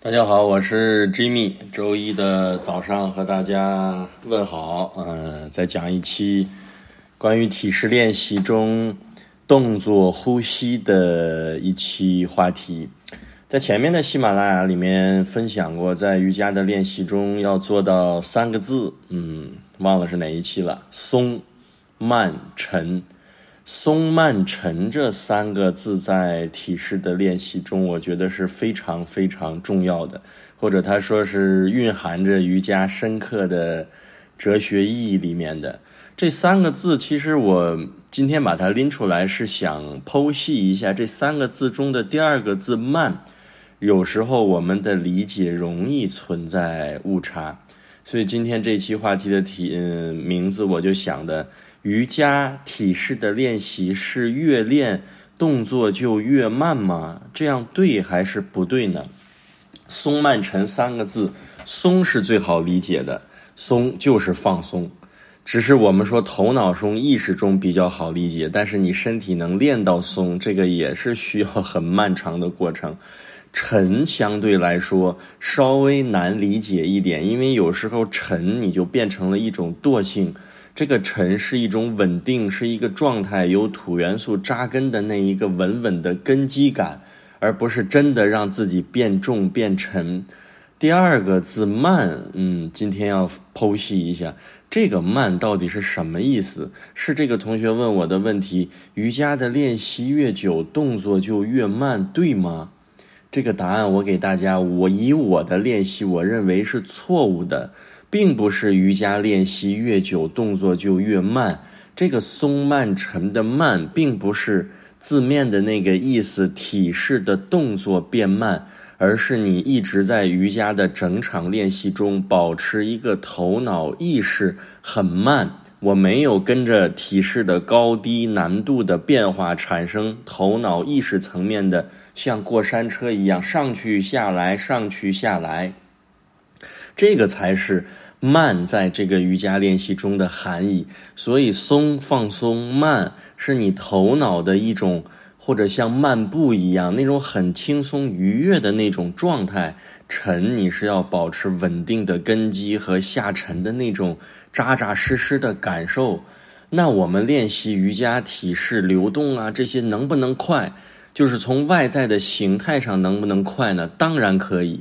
大家好，我是 Jimmy。周一的早上和大家问好。嗯，再讲一期关于体式练习中动作、呼吸的一期话题。在前面的喜马拉雅里面分享过，在瑜伽的练习中要做到三个字，嗯，忘了是哪一期了。松、慢、沉。松慢沉这三个字在体式的练习中，我觉得是非常非常重要的，或者他说是蕴含着瑜伽深刻的哲学意义里面的这三个字。其实我今天把它拎出来，是想剖析一下这三个字中的第二个字“慢”。有时候我们的理解容易存在误差，所以今天这期话题的题嗯名字我就想的。瑜伽体式的练习是越练动作就越慢吗？这样对还是不对呢？松慢沉三个字，松是最好理解的，松就是放松。只是我们说头脑中、意识中比较好理解，但是你身体能练到松，这个也是需要很漫长的过程。沉相对来说稍微难理解一点，因为有时候沉你就变成了一种惰性。这个沉是一种稳定，是一个状态，有土元素扎根的那一个稳稳的根基感，而不是真的让自己变重变沉。第二个字慢，嗯，今天要剖析一下这个慢到底是什么意思？是这个同学问我的问题：瑜伽的练习越久，动作就越慢，对吗？这个答案我给大家，我以我的练习，我认为是错误的。并不是瑜伽练习越久动作就越慢，这个松慢沉的慢，并不是字面的那个意思，体式的动作变慢，而是你一直在瑜伽的整场练习中保持一个头脑意识很慢，我没有跟着体式的高低难度的变化产生头脑意识层面的像过山车一样上去下来上去下来。这个才是慢在这个瑜伽练习中的含义。所以松放松慢是你头脑的一种，或者像漫步一样那种很轻松愉悦的那种状态。沉你是要保持稳定的根基和下沉的那种扎扎实实的感受。那我们练习瑜伽体式流动啊，这些能不能快？就是从外在的形态上能不能快呢？当然可以。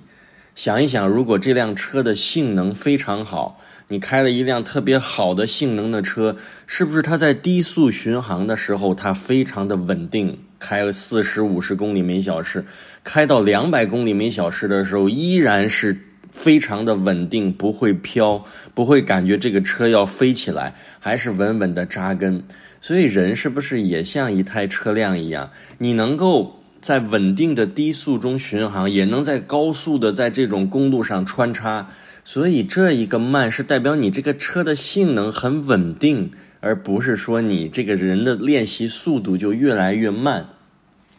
想一想，如果这辆车的性能非常好，你开了一辆特别好的性能的车，是不是它在低速巡航的时候，它非常的稳定，开了四十五十公里每小时，开到两百公里每小时的时候，依然是非常的稳定，不会飘，不会感觉这个车要飞起来，还是稳稳的扎根。所以人是不是也像一台车辆一样，你能够？在稳定的低速中巡航，也能在高速的在这种公路上穿插，所以这一个慢是代表你这个车的性能很稳定，而不是说你这个人的练习速度就越来越慢。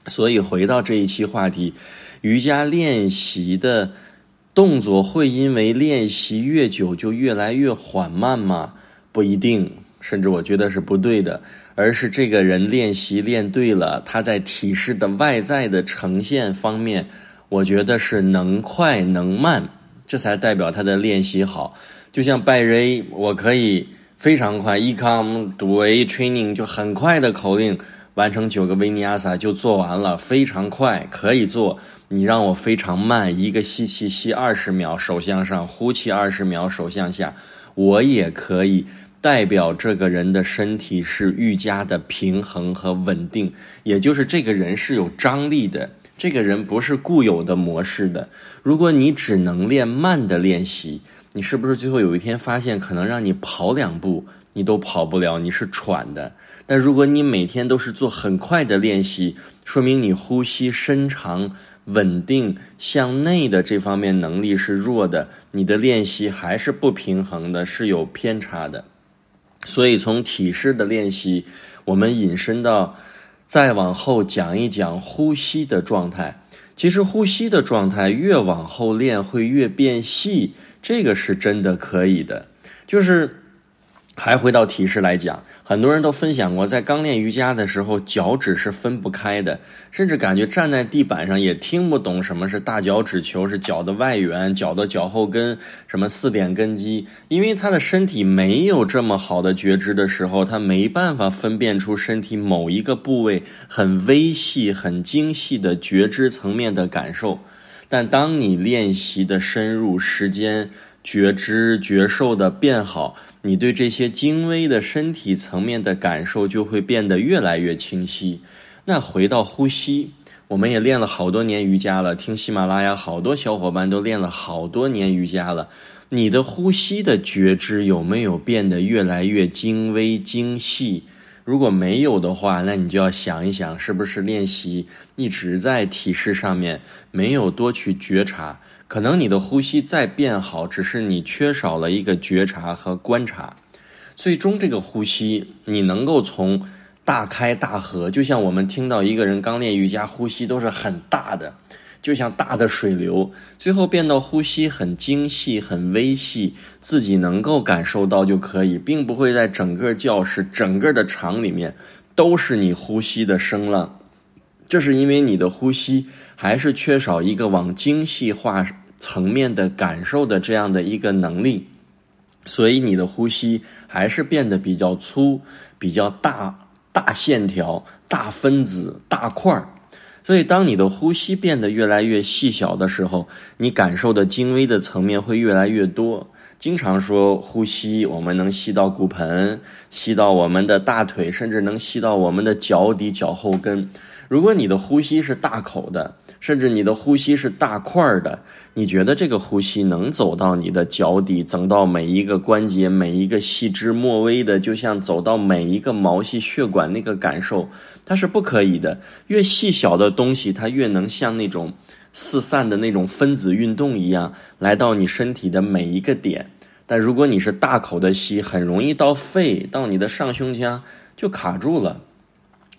所以回到这一期话题，瑜伽练习的动作会因为练习越久就越来越缓慢吗？不一定。甚至我觉得是不对的，而是这个人练习练对了，他在体式的外在的呈现方面，我觉得是能快能慢，这才代表他的练习好。就像拜瑞，我可以非常快，e come do a training 就很快的口令完成九个维尼亚萨就做完了，非常快可以做。你让我非常慢，一个吸气吸二十秒手向上，呼气二十秒手向下，我也可以。代表这个人的身体是愈加的平衡和稳定，也就是这个人是有张力的，这个人不是固有的模式的。如果你只能练慢的练习，你是不是最后有一天发现，可能让你跑两步你都跑不了，你是喘的？但如果你每天都是做很快的练习，说明你呼吸深长、稳定向内的这方面能力是弱的，你的练习还是不平衡的，是有偏差的。所以，从体式的练习，我们引申到再往后讲一讲呼吸的状态。其实，呼吸的状态越往后练会越变细，这个是真的可以的。就是还回到体式来讲，很多人都分享过，在刚练瑜伽的时候，脚趾是分不开的，甚至感觉站在地板上也听不懂什么是大脚趾球，是脚的外缘、脚的脚后跟，什么四点根基。因为他的身体没有这么好的觉知的时候，他没办法分辨出身体某一个部位很微细、很精细的觉知层面的感受。但当你练习的深入，时间觉知觉受的变好。你对这些精微的身体层面的感受就会变得越来越清晰。那回到呼吸，我们也练了好多年瑜伽了，听喜马拉雅好多小伙伴都练了好多年瑜伽了。你的呼吸的觉知有没有变得越来越精微精细？如果没有的话，那你就要想一想，是不是练习一直在体式上面没有多去觉察。可能你的呼吸再变好，只是你缺少了一个觉察和观察。最终，这个呼吸你能够从大开大合，就像我们听到一个人刚练瑜伽，呼吸都是很大的，就像大的水流，最后变到呼吸很精细、很微细，自己能够感受到就可以，并不会在整个教室、整个的场里面都是你呼吸的声浪。这是因为你的呼吸还是缺少一个往精细化层面的感受的这样的一个能力，所以你的呼吸还是变得比较粗、比较大、大线条、大分子、大块儿。所以当你的呼吸变得越来越细小的时候，你感受的精微的层面会越来越多。经常说呼吸，我们能吸到骨盆，吸到我们的大腿，甚至能吸到我们的脚底、脚后跟。如果你的呼吸是大口的，甚至你的呼吸是大块的，你觉得这个呼吸能走到你的脚底，走到每一个关节、每一个细枝末微的，就像走到每一个毛细血管那个感受，它是不可以的。越细小的东西，它越能像那种四散的那种分子运动一样，来到你身体的每一个点。但如果你是大口的吸，很容易到肺，到你的上胸腔就卡住了。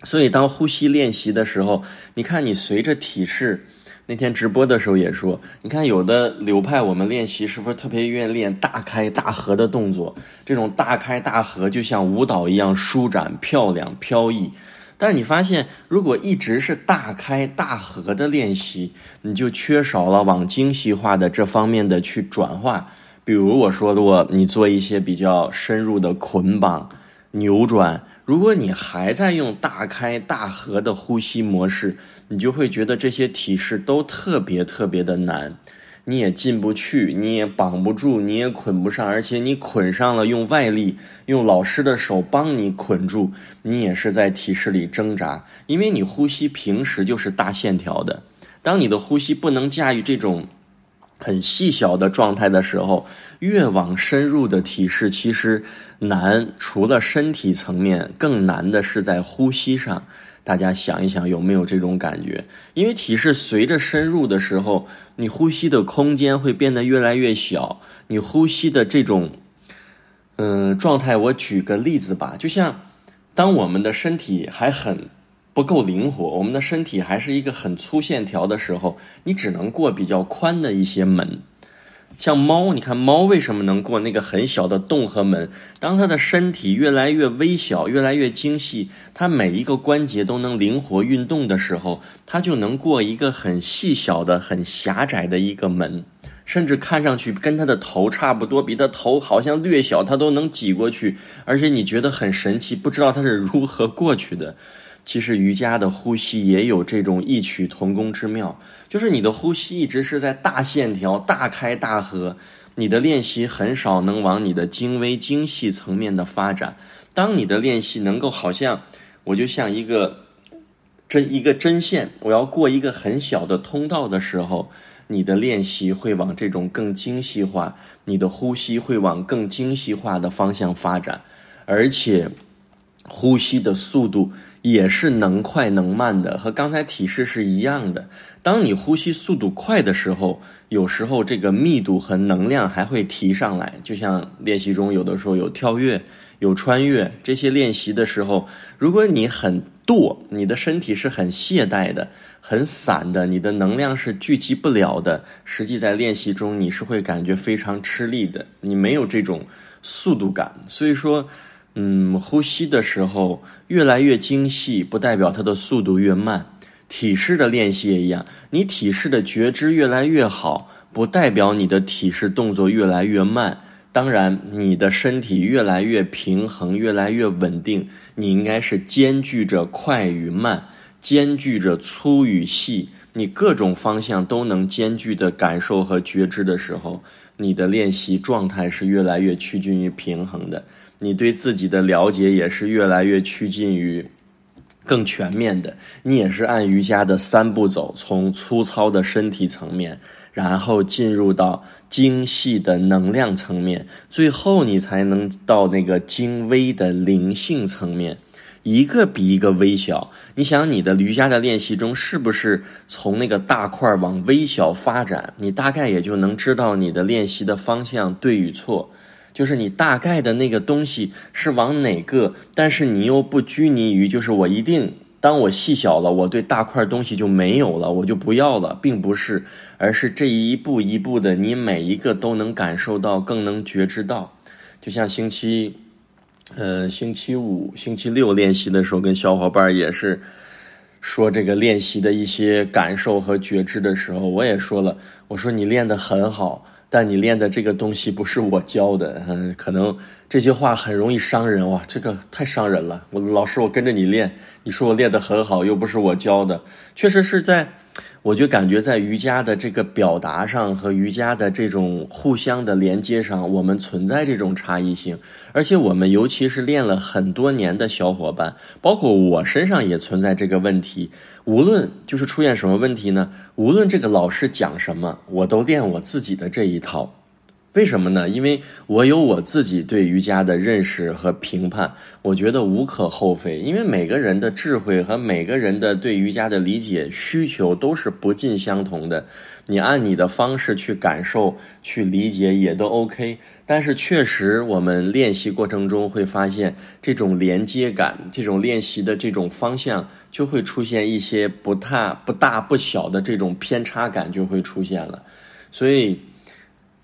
所以，当呼吸练习的时候，你看，你随着体式，那天直播的时候也说，你看有的流派，我们练习是不是特别愿意练大开大合的动作？这种大开大合就像舞蹈一样舒展、漂亮、飘逸。但是你发现，如果一直是大开大合的练习，你就缺少了往精细化的这方面的去转化。比如我说的，我，你做一些比较深入的捆绑、扭转。如果你还在用大开大合的呼吸模式，你就会觉得这些体式都特别特别的难，你也进不去，你也绑不住，你也捆不上，而且你捆上了，用外力，用老师的手帮你捆住，你也是在体式里挣扎，因为你呼吸平时就是大线条的，当你的呼吸不能驾驭这种很细小的状态的时候。越往深入的体式，其实难。除了身体层面，更难的是在呼吸上。大家想一想，有没有这种感觉？因为体式随着深入的时候，你呼吸的空间会变得越来越小。你呼吸的这种，嗯，状态，我举个例子吧，就像当我们的身体还很不够灵活，我们的身体还是一个很粗线条的时候，你只能过比较宽的一些门。像猫，你看猫为什么能过那个很小的洞和门？当它的身体越来越微小、越来越精细，它每一个关节都能灵活运动的时候，它就能过一个很细小的、很狭窄的一个门，甚至看上去跟它的头差不多，比它头好像略小，它都能挤过去，而且你觉得很神奇，不知道它是如何过去的。其实瑜伽的呼吸也有这种异曲同工之妙，就是你的呼吸一直是在大线条、大开大合，你的练习很少能往你的精微精细层面的发展。当你的练习能够好像我就像一个针一个针线，我要过一个很小的通道的时候，你的练习会往这种更精细化，你的呼吸会往更精细化的方向发展，而且呼吸的速度。也是能快能慢的，和刚才体式是一样的。当你呼吸速度快的时候，有时候这个密度和能量还会提上来。就像练习中有的时候有跳跃、有穿越这些练习的时候，如果你很惰，你的身体是很懈怠的、很散的，你的能量是聚集不了的。实际在练习中，你是会感觉非常吃力的，你没有这种速度感。所以说，嗯，呼吸的时候越来越精细，不代表它的速度越慢。体式的练习也一样，你体式的觉知越来越好，不代表你的体式动作越来越慢。当然，你的身体越来越平衡，越来越稳定，你应该是兼具着快与慢，兼具着粗与细，你各种方向都能兼具的感受和觉知的时候，你的练习状态是越来越趋近于平衡的，你对自己的了解也是越来越趋近于。更全面的，你也是按瑜伽的三步走，从粗糙的身体层面，然后进入到精细的能量层面，最后你才能到那个精微的灵性层面，一个比一个微小。你想你的瑜伽的练习中，是不是从那个大块往微小发展？你大概也就能知道你的练习的方向对与错。就是你大概的那个东西是往哪个，但是你又不拘泥于，就是我一定当我细小了，我对大块东西就没有了，我就不要了，并不是，而是这一步一步的，你每一个都能感受到，更能觉知到。就像星期，呃，星期五、星期六练习的时候，跟小伙伴也是说这个练习的一些感受和觉知的时候，我也说了，我说你练得很好。但你练的这个东西不是我教的，嗯，可能这些话很容易伤人哇，这个太伤人了。我老师，我跟着你练，你说我练得很好，又不是我教的，确实是在。我就感觉在瑜伽的这个表达上和瑜伽的这种互相的连接上，我们存在这种差异性，而且我们尤其是练了很多年的小伙伴，包括我身上也存在这个问题。无论就是出现什么问题呢？无论这个老师讲什么，我都练我自己的这一套。为什么呢？因为我有我自己对瑜伽的认识和评判，我觉得无可厚非。因为每个人的智慧和每个人的对瑜伽的理解需求都是不尽相同的，你按你的方式去感受、去理解也都 OK。但是确实，我们练习过程中会发现，这种连接感、这种练习的这种方向，就会出现一些不大、不大不小的这种偏差感就会出现了，所以。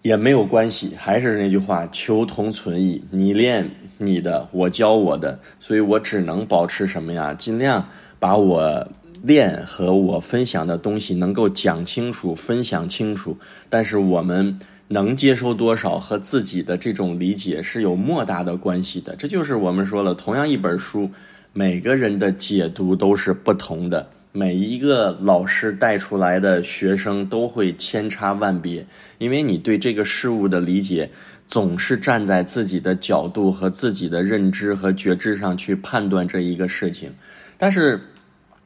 也没有关系，还是那句话，求同存异。你练你的，我教我的，所以我只能保持什么呀？尽量把我练和我分享的东西能够讲清楚、分享清楚。但是我们能接收多少和自己的这种理解是有莫大的关系的。这就是我们说了，同样一本书，每个人的解读都是不同的。每一个老师带出来的学生都会千差万别，因为你对这个事物的理解总是站在自己的角度和自己的认知和觉知上去判断这一个事情。但是，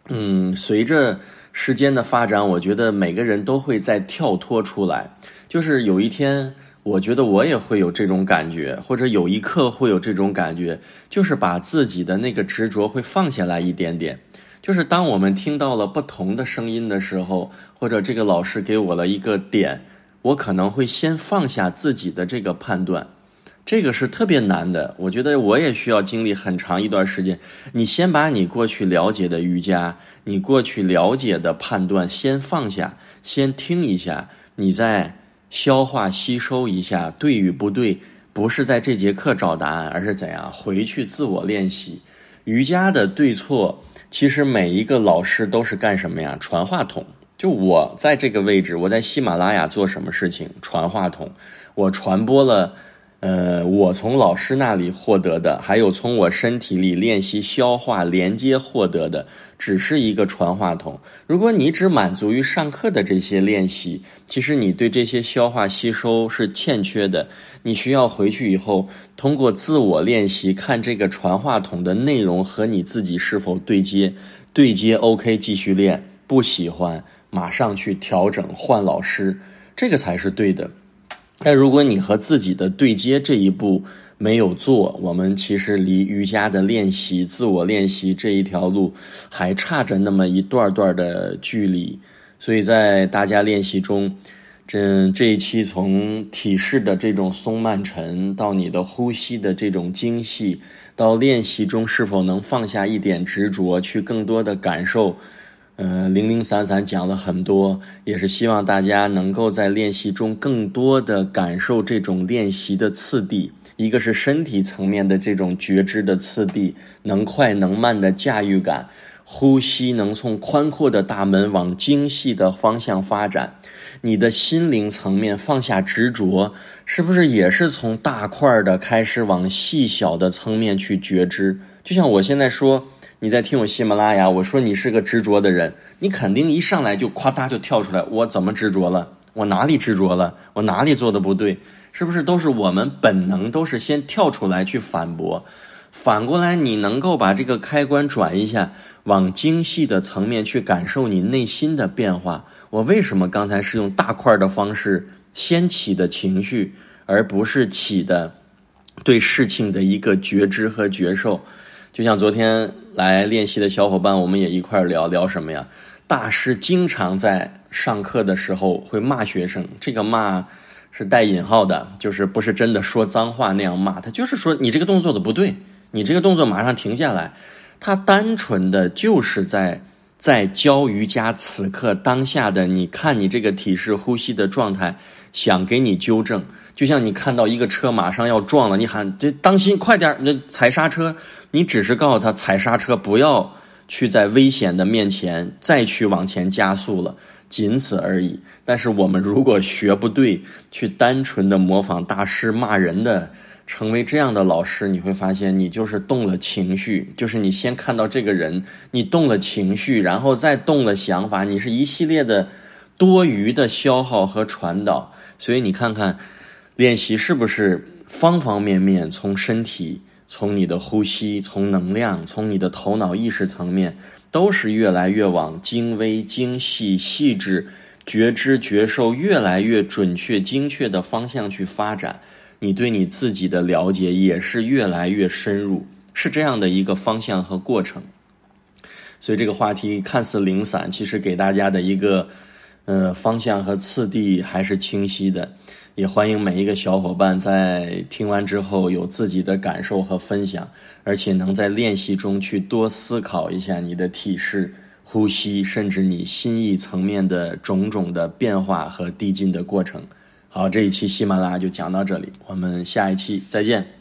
嗯，随着时间的发展，我觉得每个人都会在跳脱出来。就是有一天，我觉得我也会有这种感觉，或者有一刻会有这种感觉，就是把自己的那个执着会放下来一点点。就是当我们听到了不同的声音的时候，或者这个老师给我了一个点，我可能会先放下自己的这个判断，这个是特别难的。我觉得我也需要经历很长一段时间。你先把你过去了解的瑜伽，你过去了解的判断先放下，先听一下，你再消化吸收一下对与不对，不是在这节课找答案，而是怎样回去自我练习瑜伽的对错。其实每一个老师都是干什么呀？传话筒。就我在这个位置，我在喜马拉雅做什么事情？传话筒。我传播了。呃，我从老师那里获得的，还有从我身体里练习消化连接获得的，只是一个传话筒。如果你只满足于上课的这些练习，其实你对这些消化吸收是欠缺的。你需要回去以后，通过自我练习，看这个传话筒的内容和你自己是否对接。对接 OK，继续练；不喜欢，马上去调整换老师，这个才是对的。但如果你和自己的对接这一步没有做，我们其实离瑜伽的练习、自我练习这一条路还差着那么一段段的距离。所以在大家练习中，这这一期从体式的这种松慢沉，到你的呼吸的这种精细，到练习中是否能放下一点执着，去更多的感受。嗯，零零散散讲了很多，也是希望大家能够在练习中更多的感受这种练习的次第，一个是身体层面的这种觉知的次第，能快能慢的驾驭感，呼吸能从宽阔的大门往精细的方向发展。你的心灵层面放下执着，是不是也是从大块的开始往细小的层面去觉知？就像我现在说，你在听我喜马拉雅，我说你是个执着的人，你肯定一上来就夸嗒就跳出来，我怎么执着了？我哪里执着了？我哪里做的不对？是不是都是我们本能都是先跳出来去反驳？反过来，你能够把这个开关转一下，往精细的层面去感受你内心的变化。我为什么刚才是用大块的方式先起的情绪，而不是起的对事情的一个觉知和觉受？就像昨天来练习的小伙伴，我们也一块聊聊什么呀？大师经常在上课的时候会骂学生，这个骂是带引号的，就是不是真的说脏话那样骂，他就是说你这个动作的不对，你这个动作马上停下来。他单纯的就是在。在教瑜伽此刻当下的你看你这个体式呼吸的状态，想给你纠正，就像你看到一个车马上要撞了，你喊这当心快点，那踩刹车，你只是告诉他踩刹车，不要去在危险的面前再去往前加速了，仅此而已。但是我们如果学不对，去单纯的模仿大师骂人的。成为这样的老师，你会发现你就是动了情绪，就是你先看到这个人，你动了情绪，然后再动了想法，你是一系列的多余的消耗和传导。所以你看看，练习是不是方方面面，从身体，从你的呼吸，从能量，从你的头脑意识层面，都是越来越往精微、精细、细致、觉知、觉受越来越准确、精确的方向去发展。你对你自己的了解也是越来越深入，是这样的一个方向和过程。所以这个话题看似零散，其实给大家的一个呃方向和次第还是清晰的。也欢迎每一个小伙伴在听完之后有自己的感受和分享，而且能在练习中去多思考一下你的体式、呼吸，甚至你心意层面的种种的变化和递进的过程。好，这一期喜马拉雅就讲到这里，我们下一期再见。